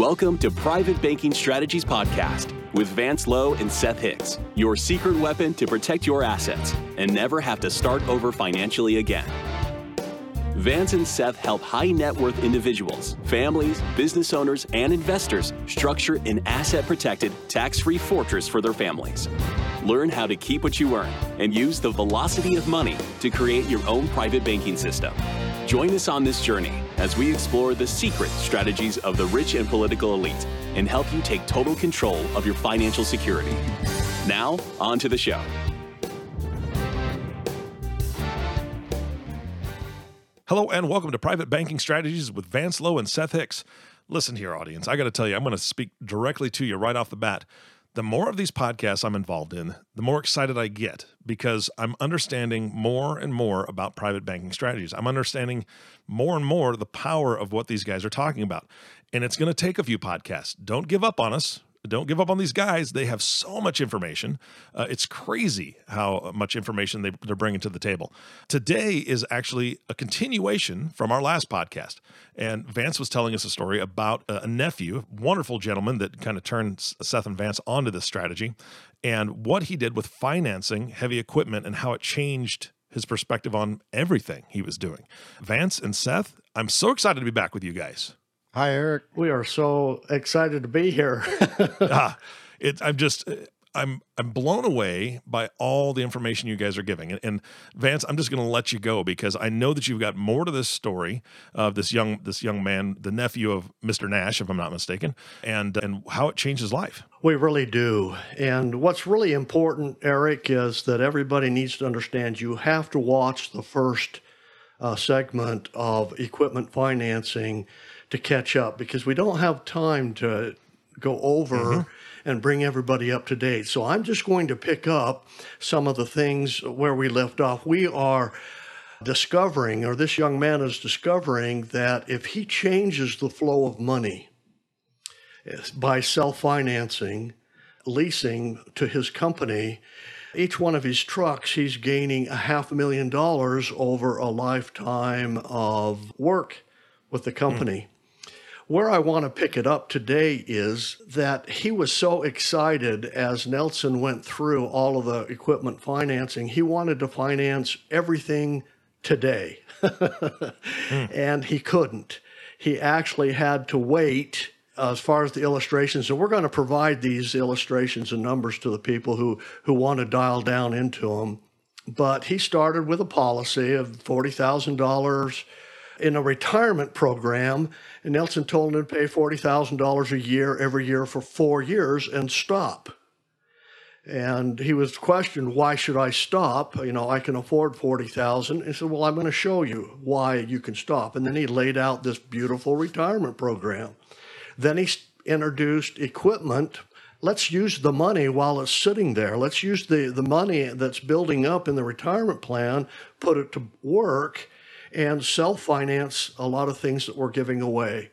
Welcome to Private Banking Strategies Podcast with Vance Lowe and Seth Hicks, your secret weapon to protect your assets and never have to start over financially again. Vance and Seth help high net worth individuals, families, business owners, and investors structure an asset protected, tax free fortress for their families. Learn how to keep what you earn and use the velocity of money to create your own private banking system. Join us on this journey as we explore the secret strategies of the rich and political elite and help you take total control of your financial security. Now, on to the show. Hello and welcome to Private Banking Strategies with Vance Lowe and Seth Hicks. Listen here, audience. I got to tell you, I'm going to speak directly to you right off the bat. The more of these podcasts I'm involved in, the more excited I get because I'm understanding more and more about private banking strategies. I'm understanding more and more the power of what these guys are talking about. And it's going to take a few podcasts. Don't give up on us don't give up on these guys. They have so much information. Uh, it's crazy how much information they, they're bringing to the table. Today is actually a continuation from our last podcast. And Vance was telling us a story about a nephew, wonderful gentleman that kind of turned Seth and Vance onto this strategy, and what he did with financing heavy equipment and how it changed his perspective on everything he was doing. Vance and Seth, I'm so excited to be back with you guys. Hi, Eric. We are so excited to be here. ah, it, I'm just. I'm I'm blown away by all the information you guys are giving. And, and Vance, I'm just going to let you go because I know that you've got more to this story of this young this young man, the nephew of Mr. Nash, if I'm not mistaken, and and how it changed his life. We really do. And what's really important, Eric, is that everybody needs to understand you have to watch the first uh, segment of equipment financing to catch up because we don't have time to go over mm-hmm. and bring everybody up to date. So I'm just going to pick up some of the things where we left off. We are discovering, or this young man is discovering, that if he changes the flow of money by self financing, leasing to his company, each one of his trucks, he's gaining a half a million dollars over a lifetime of work with the company. Mm. Where I want to pick it up today is that he was so excited as Nelson went through all of the equipment financing. He wanted to finance everything today, mm. and he couldn't. He actually had to wait as far as the illustrations, and we're going to provide these illustrations and numbers to the people who, who want to dial down into them. But he started with a policy of $40,000 in a retirement program, and Nelson told him to pay $40,000 a year every year for four years and stop. And he was questioned, why should I stop? You know, I can afford 40,000. He said, well, I'm going to show you why you can stop. And then he laid out this beautiful retirement program. Then he introduced equipment. Let's use the money while it's sitting there. Let's use the, the money that's building up in the retirement plan, put it to work, and self finance a lot of things that we're giving away.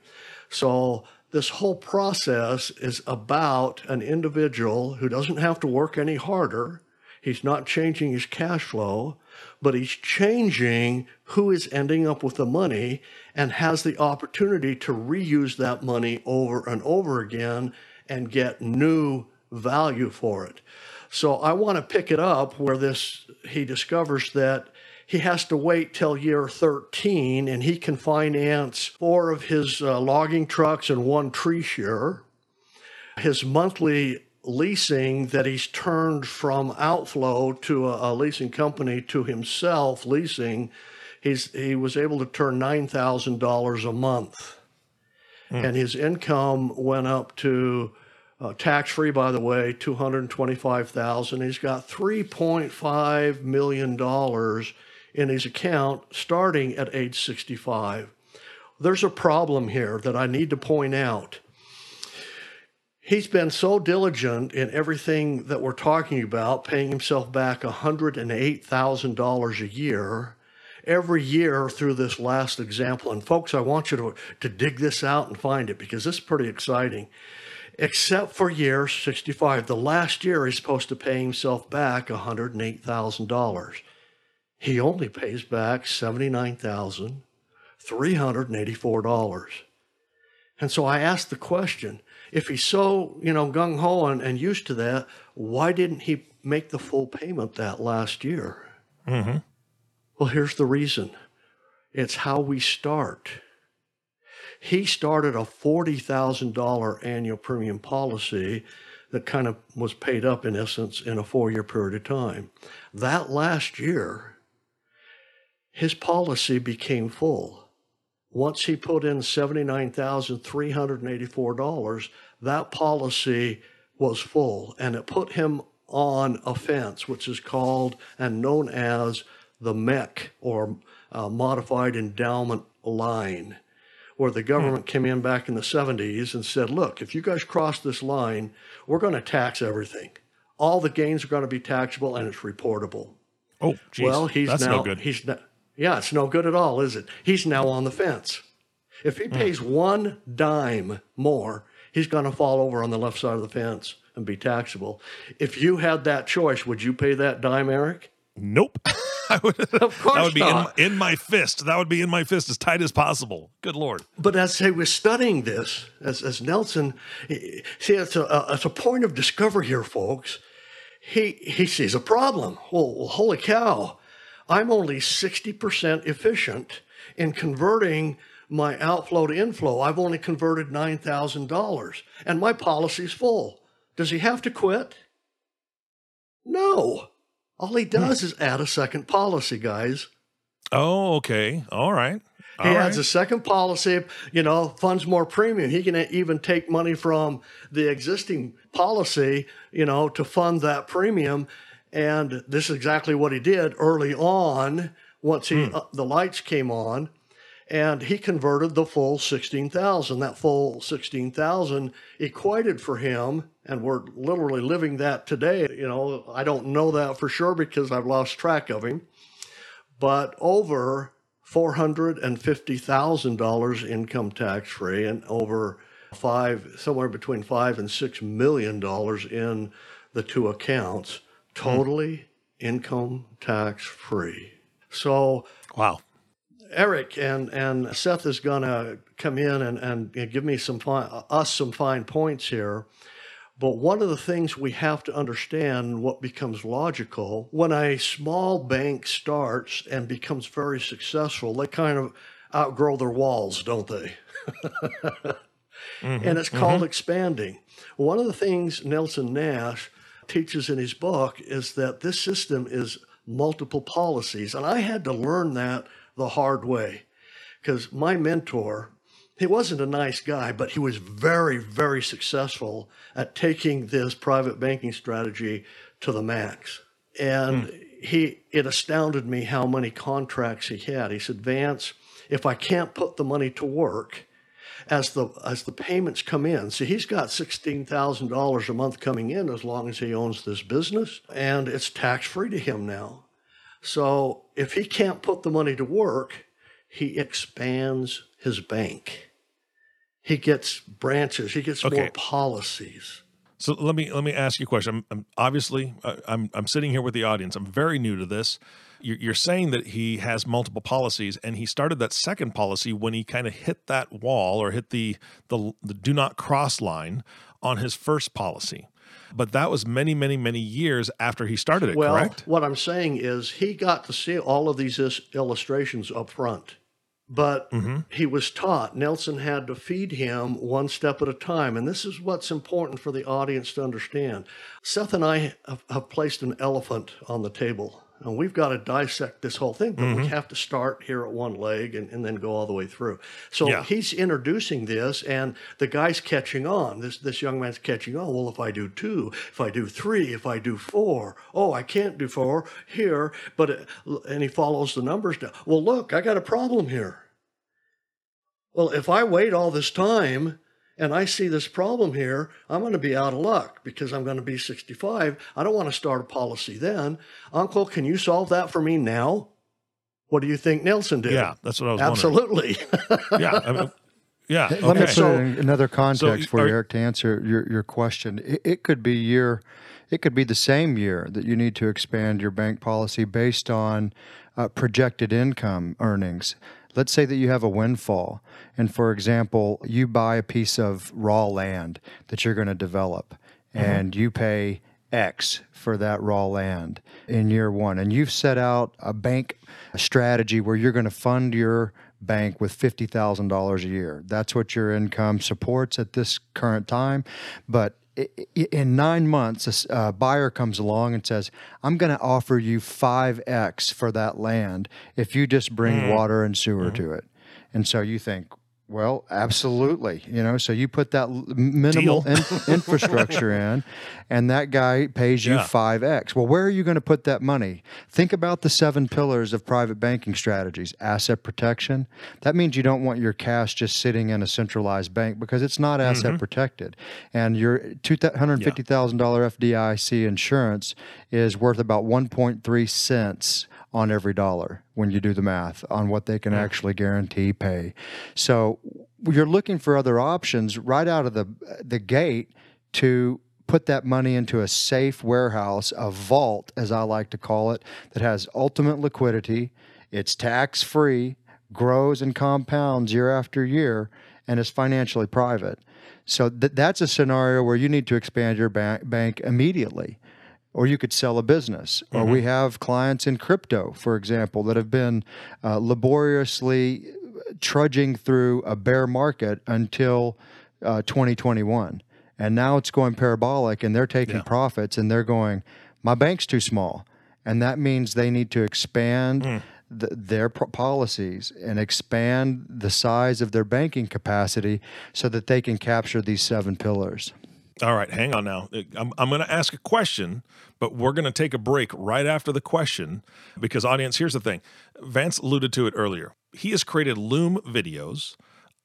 So, this whole process is about an individual who doesn't have to work any harder. He's not changing his cash flow, but he's changing who is ending up with the money and has the opportunity to reuse that money over and over again and get new value for it. So I want to pick it up where this he discovers that he has to wait till year 13 and he can finance four of his uh, logging trucks and one tree shearer. His monthly leasing that he's turned from outflow to a, a leasing company to himself leasing, he's, he was able to turn $9,000 a month. Mm. And his income went up to uh, tax free, by the way, two hundred twenty-five thousand. He's got three point five million dollars in his account starting at age 65. There's a problem here that I need to point out. He's been so diligent in everything that we're talking about, paying himself back $108,000 a year every year through this last example. And folks, I want you to, to dig this out and find it because this is pretty exciting. Except for year 65, the last year he's supposed to pay himself back $108,000 he only pays back $79,384. And so I asked the question if he's so, you know, gung ho and, and used to that, why didn't he make the full payment that last year? Mm-hmm. Well, here's the reason it's how we start. He started a $40,000 annual premium policy that kind of was paid up in essence in a four year period of time. That last year, his policy became full. Once he put in $79,384, that policy was full and it put him on a fence, which is called and known as the MEC or uh, Modified Endowment Line, where the government came in back in the 70s and said, look, if you guys cross this line, we're going to tax everything. All the gains are going to be taxable and it's reportable. Oh, geez. well, he's That's now no good. he's not, yeah, it's no good at all, is it? He's now on the fence. If Hmm. he pays one dime more, he's going to fall over on the left side of the fence and be taxable. If you had that choice, would you pay that dime, Eric? Nope. I would, Of course not. that would be in, not. in my fist. That would be in my fist as tight as possible. Good lord. But as he was studying this, as, as Nelson, see, it's a, a, it's a point of discovery here, folks. He, he sees a problem. Well, holy cow, I'm only 60% efficient in converting my outflow to inflow. I've only converted $9,000 and my policy's full. Does he have to quit? No. All he hmm. does is add a second policy, guys. Oh, okay. All right. He All adds right. a second policy, you know, funds more premium. He can even take money from the existing policy, you know, to fund that premium. And this is exactly what he did early on once he uh, the lights came on and he converted the full 16,000. That full 16,000 equated for him and we're literally living that today. You know, I don't know that for sure because I've lost track of him but over $450,000 income tax free and over five, somewhere between five and six million dollars in the two accounts, totally income tax free. So wow. Eric and, and Seth is going to come in and, and give me some fine, us some fine points here. But one of the things we have to understand, what becomes logical, when a small bank starts and becomes very successful, they kind of outgrow their walls, don't they? Mm-hmm. and it's called mm-hmm. expanding. One of the things Nelson Nash teaches in his book is that this system is multiple policies. And I had to learn that the hard way because my mentor, he wasn't a nice guy, but he was very, very successful at taking this private banking strategy to the max. And hmm. he, it astounded me how many contracts he had. He said, Vance, if I can't put the money to work, as the as the payments come in. See, he's got sixteen thousand dollars a month coming in as long as he owns this business, and it's tax free to him now. So if he can't put the money to work, he expands his bank. He gets branches. He gets Okay. more policies. So let me let me ask you a question. I'm, I'm obviously uh, I'm I'm sitting here with the audience. I'm very new to this. You're, you're saying that he has multiple policies, and he started that second policy when he kind of hit that wall or hit the the the do not cross line on his first policy. But that was many many many years after he started it. Well, correct? what I'm saying is he got to see all of these illustrations up front. But Mm-hmm. he was taught, Nelson had to feed him one step at a time. And this is what's important for the audience to understand. Seth and I have, have placed an elephant on the table, and we've got to dissect this whole thing, but Mm-hmm. we have to start here at one leg and, and then go all the way through. So Yeah. he's introducing this, and the guy's catching on. This, this young man's catching on. Well, if I do two, if I do three, if I do four, oh, I can't do four here, but, it, and he follows the numbers down. Well, look, I got a problem here. Well, if I wait all this time and I see this problem here, I'm going to be out of luck because I'm going to be 65. I don't want to start a policy then. Uncle, can you solve that for me now? What do you think Nelson did? yeah, that's what I was wondering. Absolutely. Yeah, I mean, yeah. Let me okay. put So- it in another context for are- you, Eric, to answer your, your question. It, it could be year, it could be the same year that you need to expand your bank policy based on uh, projected income earnings. Let's say that you have a windfall, and for example, you buy a piece of raw land that you're going to develop, mm-hmm. and you pay X for that raw land in year one, and you've set out a bank strategy where you're going to fund your bank with $50,000 a year. That's what your income supports at this current time. But in nine months, a buyer comes along and says, I'm going to offer you 5X for that land if you just bring mm. water and sewer mm. to it. And so you think, well, absolutely. You know, so you put that minimal in- infrastructure in, and that guy pays you Yeah. 5x. Well, where are you going to put that money? Think about the seven pillars of private banking strategies asset protection. That means you don't want your cash just sitting in a centralized bank because it's not mm-hmm. asset protected. And your $250,000 FDIC insurance is worth about 1.3 cents on every dollar when you do the math on what they can actually guarantee pay. So you're looking for other options right out of the the gate to put that money into a safe warehouse, a vault as I like to call it, that has ultimate liquidity, it's tax free, grows and compounds year after year and is financially private. So th- that's a scenario where you need to expand your bank, bank immediately or you could sell a business. Or we have clients in crypto, for example, that have been uh, laboriously trudging through a bear market until uh, 2021. And now it's going parabolic and they're taking profits and they're going, my bank's too small. And that means they need to expand th- their pro- policies and expand the size of their banking capacity so that they can capture these seven pillars. All right, hang on now. Uh, I'm, I'm going to ask a question, but we're going to take a break right after the question because, audience, here's the thing. Vance alluded to it earlier. He has created Loom videos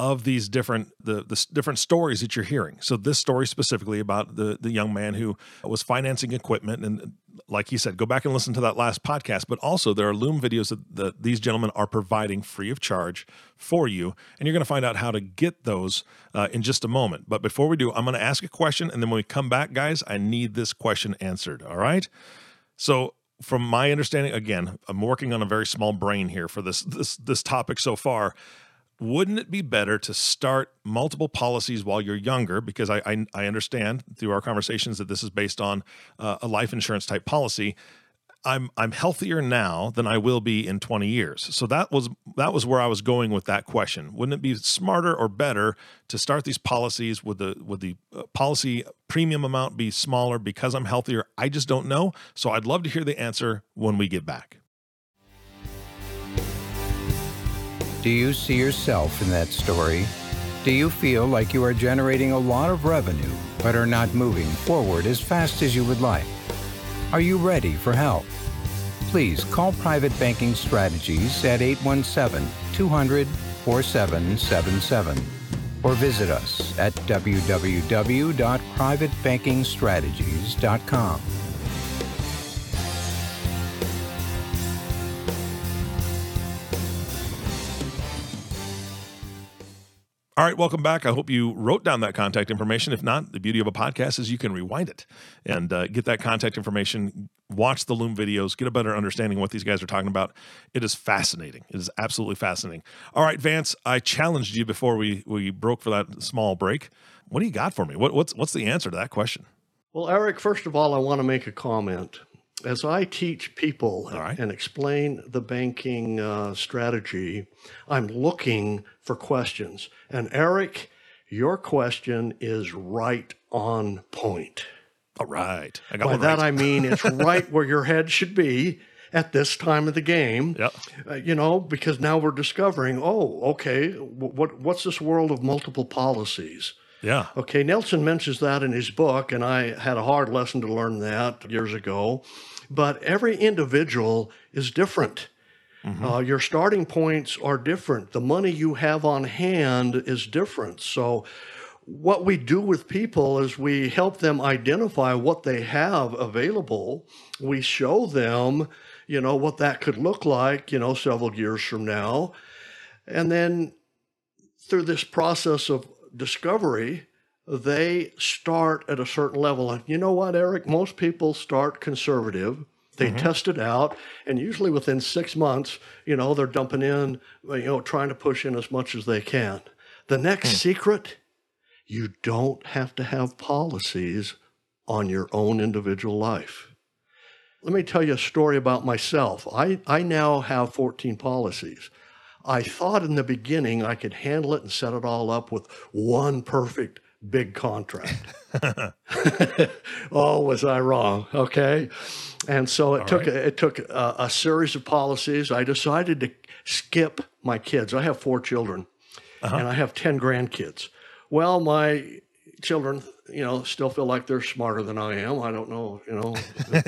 of these different the, the different stories that you're hearing. So this story specifically about the the young man who was financing equipment and like he said, go back and listen to that last podcast. But also there are Loom videos that, that these gentlemen are providing free of charge for you, and you're going to find out how to get those uh, in just a moment. But before we do, I'm going to ask a question, and then when we come back, guys, I need this question answered. All right. So, from my understanding, again, I'm working on a very small brain here for this this this topic so far. Wouldn't it be better to start multiple policies while you're younger? Because I I, I understand through our conversations that this is based on uh, a life insurance type policy. I'm I'm healthier now than I will be in 20 years. So that was that was where I was going with that question. Wouldn't it be smarter or better to start these policies with the with the uh, policy premium amount be smaller because I'm healthier? I just don't know. So I'd love to hear the answer when we get back. Do you see yourself in that story? Do you feel like you are generating a lot of revenue but are not moving forward as fast as you would like? Are you ready for help? Please call Private Banking Strategies at 817 200 4777 or visit us at www.privatebankingstrategies.com. All right, welcome back. I hope you wrote down that contact information. If not, the beauty of a podcast is you can rewind it and uh, get that contact information, watch the Loom videos, get a better understanding of what these guys are talking about. It is fascinating. It is absolutely fascinating. All right, Vance, I challenged you before we, we broke for that small break. What do you got for me? What, what's, what's the answer to that question? Well, Eric, first of all, I want to make a comment. As I teach people right. and explain the banking uh, strategy, I'm looking for questions. And Eric, your question is right on point. All right. I got By that right. I mean it's right where your head should be at this time of the game. Yep. Uh, you know, because now we're discovering, oh, okay, wh- what what's this world of multiple policies? Yeah. Okay, Nelson mentions that in his book, and I had a hard lesson to learn that years ago. But every individual is different. Uh, your starting points are different. The money you have on hand is different. So, what we do with people is we help them identify what they have available. We show them, you know, what that could look like, you know, several years from now. And then through this process of discovery, they start at a certain level. And you know what, Eric? Most people start conservative. They mm-hmm. test it out, and usually within six months, you know, they're dumping in, you know, trying to push in as much as they can. The next hmm. secret you don't have to have policies on your own individual life. Let me tell you a story about myself. I, I now have 14 policies. I thought in the beginning I could handle it and set it all up with one perfect big contract. oh, was I wrong? Okay. And so it took it took a, a series of policies. I decided to skip my kids. I have four children, uh-huh. and I have ten grandkids. Well, my children, you know, still feel like they're smarter than I am. I don't know, you know,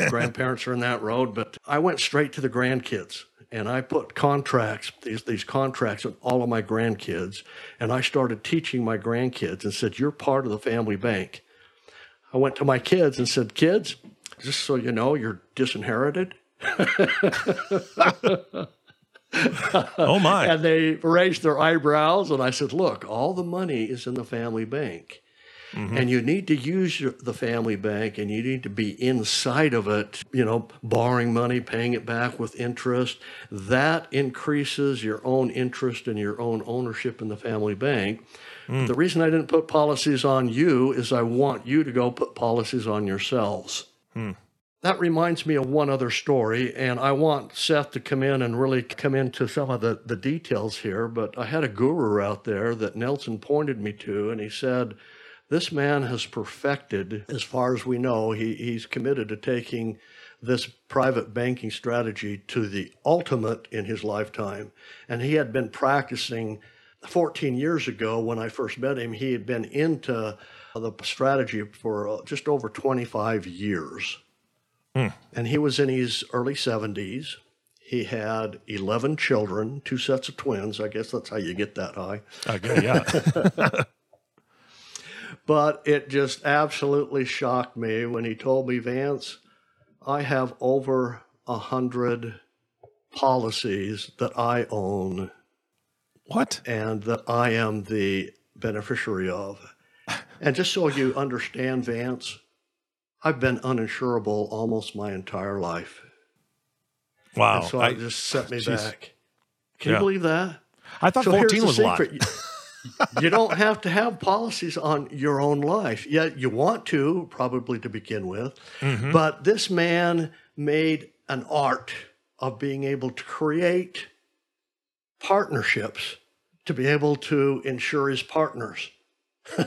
grandparents are in that road, but I went straight to the grandkids and I put contracts, these, these contracts on all of my grandkids. And I started teaching my grandkids and said, You're part of the family bank. I went to my kids and said, Kids, just so you know, you're disinherited. Oh my. And they raised their eyebrows, and I said, Look, all the money is in the family bank. Mm-hmm. And you need to use your, the family bank and you need to be inside of it, you know, borrowing money, paying it back with interest. That increases your own interest and your own ownership in the family bank. Mm. The reason I didn't put policies on you is I want you to go put policies on yourselves. Hmm. That reminds me of one other story, and I want Seth to come in and really come into some of the, the details here. But I had a guru out there that Nelson pointed me to, and he said, This man has perfected, as far as we know, he, he's committed to taking this private banking strategy to the ultimate in his lifetime. And he had been practicing 14 years ago when I first met him, he had been into the strategy for uh, just over 25 years. And he was in his early 70s. He had 11 children, two sets of twins. I guess that's how you get that high. Okay, yeah. But it just absolutely shocked me when he told me, Vance, I have over a hundred policies that I own what? and that I am the beneficiary of. And just so you understand, Vance, I've been uninsurable almost my entire life. Wow. And so I, it just set me jeez. back. Can Yeah. you believe that? I thought So 14 the was a lot. you don't have to have policies on your own life. Yet you want to, probably to begin with. Mm-hmm. But this man made an art of being able to create partnerships to be able to insure his partners.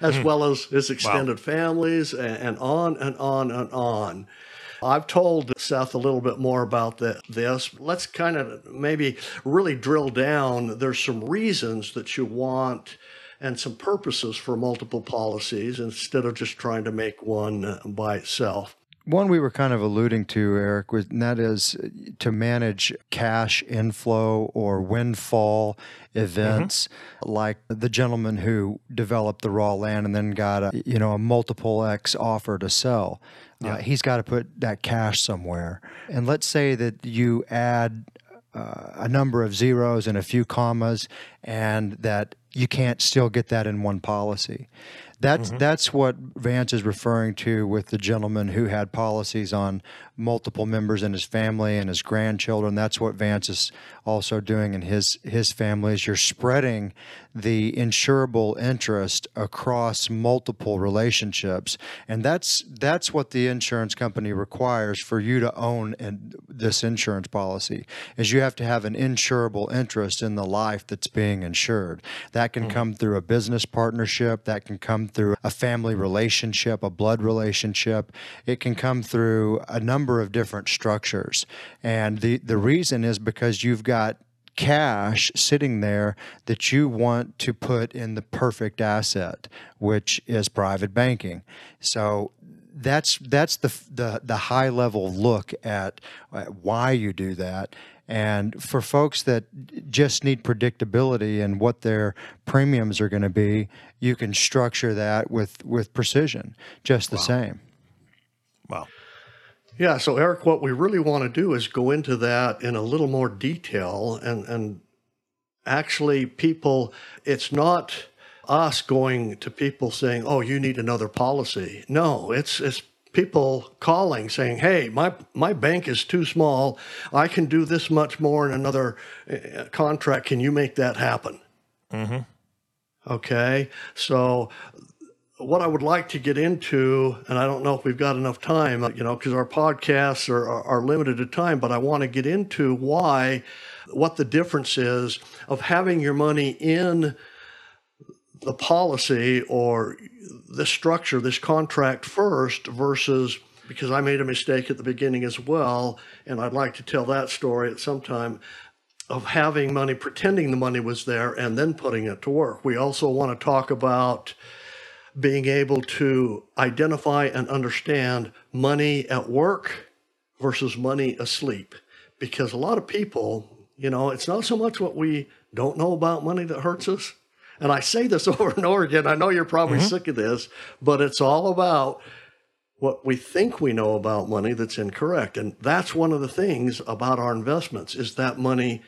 as Hmm. well as his extended families and, and on and on and on. I've told Seth a little bit more about the, this. Let's kind of maybe really drill down. There's some reasons that you want and some purposes for multiple policies instead of just trying to make one by itself. One we were kind of alluding to, Eric, was and that is to manage cash inflow or windfall events, like the gentleman who developed the raw land and then got a you know a multiple X offer to sell. Uh, he's got to put that cash somewhere. And let's say that you add uh, a number of zeros and a few commas, and that you can't still get that in one policy. That's mm-hmm. that's what Vance is referring to with the gentleman who had policies on multiple members in his family and his grandchildren. That's what Vance is also doing in his his family. Is you're spreading the insurable interest across multiple relationships, and that's that's what the insurance company requires for you to own and this insurance policy. Is you have to have an insurable interest in the life that's being insured. That can mm. come through a business partnership. That can come through a family relationship, a blood relationship. It can come through a number of different structures. And the, the reason is because you've got cash sitting there that you want to put in the perfect asset, which is private banking. So that's that's the the the high level look at why you do that. And for folks that just need predictability and what their premiums are going to be, you can structure that with with precision, just the same. Wow. Yeah, so Eric, what we really want to do is go into that in a little more detail and and actually people it's not us going to people saying, "Oh, you need another policy." No, it's it's people calling saying, "Hey, my my bank is too small. I can do this much more in another uh, contract. Can you make that happen?" Mm-hmm. Okay, so what I would like to get into, and I don't know if we've got enough time, you know, because our podcasts are, are, are limited to time, but I want to get into why, what the difference is of having your money in the policy or the structure, this contract first versus because I made a mistake at the beginning as well, and I'd like to tell that story at some time of having money, pretending the money was there, and then putting it to work. We also want to talk about being able to identify and understand money at work versus money asleep. Because a lot of people, you know, it's not so much what we don't know about money that hurts us. And I say this over and over again. I know you're probably mm-hmm. sick of this, but it's all about what we think we know about money that's incorrect. And that's one of the things about our investments. Is that money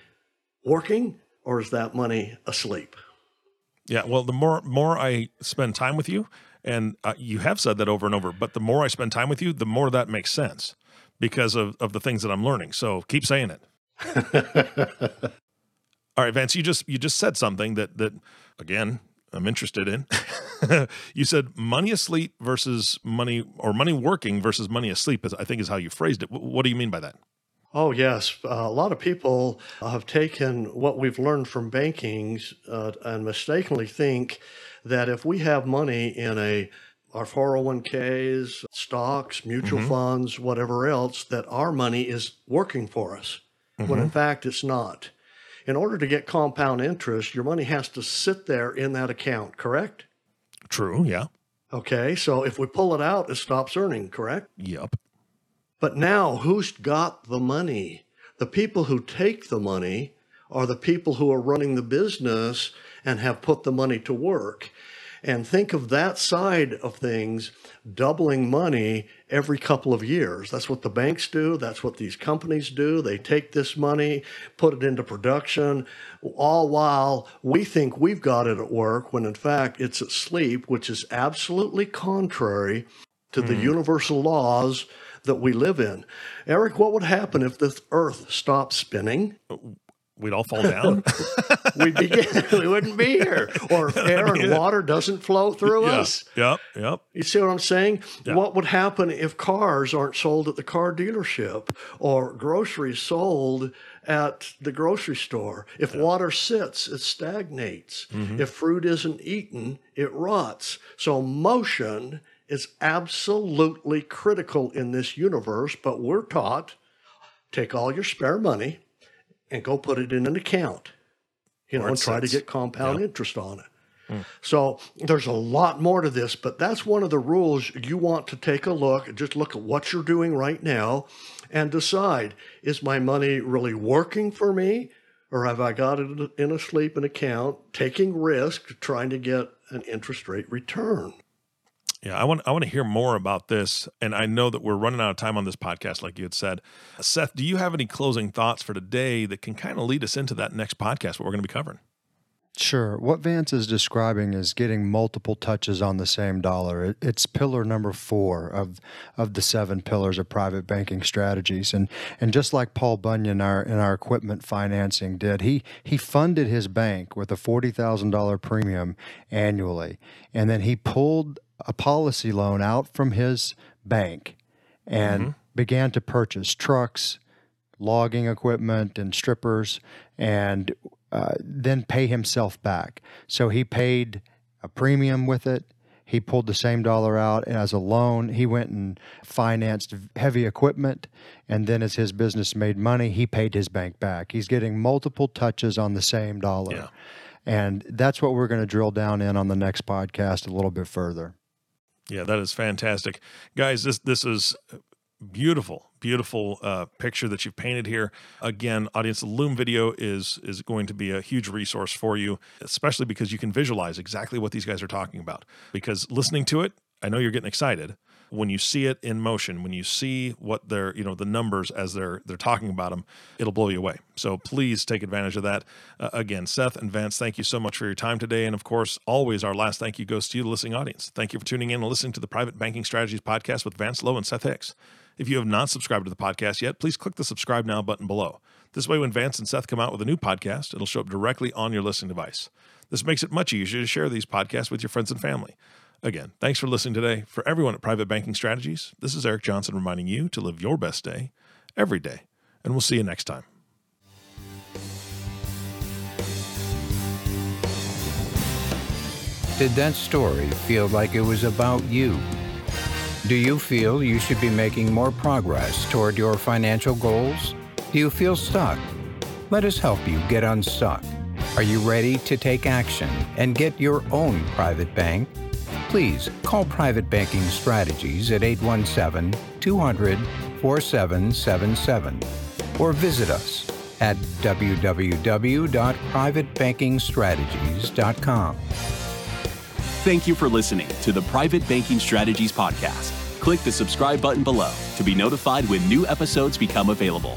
working or is that money asleep? Yeah, well, the more more I spend time with you, and uh, you have said that over and over, but the more I spend time with you, the more that makes sense because of, of the things that I'm learning. So keep saying it. All right, Vance, you just you just said something that that again I'm interested in. you said money asleep versus money or money working versus money asleep. I think is how you phrased it. What do you mean by that? Oh, yes. Uh, a lot of people have taken what we've learned from banking uh, and mistakenly think that if we have money in a our 401ks, stocks, mutual mm-hmm. funds, whatever else, that our money is working for us, mm-hmm. when in fact it's not. In order to get compound interest, your money has to sit there in that account, correct? True, yeah. Okay, so if we pull it out, it stops earning, correct? Yep. But now, who's got the money? The people who take the money are the people who are running the business and have put the money to work. And think of that side of things doubling money every couple of years. That's what the banks do. That's what these companies do. They take this money, put it into production, all while we think we've got it at work when in fact it's asleep, which is absolutely contrary to the hmm. universal laws that we live in. Eric, what would happen if the earth stopped spinning? We'd all fall down. We'd be, we wouldn't be here. Or if air and water doesn't flow through yeah. us. Yep, yep. You see what I'm saying? What would happen if cars aren't sold at the car dealership or groceries sold at the grocery store? If water sits, it stagnates. Mm-hmm. If fruit isn't eaten, it rots. So motion is absolutely critical in this universe, but we're taught take all your spare money and go put it in an account, you know, and try to get compound yeah. interest on it. Mm. So there's a lot more to this, but that's one of the rules you want to take a look, just look at what you're doing right now and decide is my money really working for me? Or have I got it in a sleeping account, taking risk, trying to get an interest rate return? Yeah, I want I want to hear more about this, and I know that we're running out of time on this podcast, like you had said. Seth, do you have any closing thoughts for today that can kind of lead us into that next podcast? What we're going to be covering? Sure. What Vance is describing is getting multiple touches on the same dollar. It's pillar number four of of the seven pillars of private banking strategies. And and just like Paul Bunyan our in our equipment financing did, he he funded his bank with a forty thousand dollar premium annually, and then he pulled a policy loan out from his bank and mm-hmm. began to purchase trucks, logging equipment, and strippers, and uh, then pay himself back. So he paid a premium with it. He pulled the same dollar out as a loan. He went and financed heavy equipment. And then, as his business made money, he paid his bank back. He's getting multiple touches on the same dollar. Yeah. And that's what we're going to drill down in on the next podcast a little bit further. Yeah, that is fantastic, guys. This this is beautiful, beautiful uh, picture that you've painted here. Again, audience, the Loom video is is going to be a huge resource for you, especially because you can visualize exactly what these guys are talking about. Because listening to it, I know you're getting excited, when you see it in motion, when you see what they're, you know, the numbers as they're they're talking about them, it'll blow you away. So please take advantage of that. Uh, again, Seth and Vance, thank you so much for your time today, and of course, always our last thank you goes to you, the listening audience. Thank you for tuning in and listening to the Private Banking Strategies podcast with Vance Lowe and Seth Hicks. If you have not subscribed to the podcast yet, please click the subscribe now button below. This way, when Vance and Seth come out with a new podcast, it'll show up directly on your listening device. This makes it much easier to share these podcasts with your friends and family. Again, thanks for listening today. For everyone at Private Banking Strategies, this is Eric Johnson reminding you to live your best day every day. And we'll see you next time. Did that story feel like it was about you? Do you feel you should be making more progress toward your financial goals? Do you feel stuck? Let us help you get unstuck. Are you ready to take action and get your own private bank? Please call Private Banking Strategies at 817 200 4777 or visit us at www.privatebankingstrategies.com. Thank you for listening to the Private Banking Strategies Podcast. Click the subscribe button below to be notified when new episodes become available.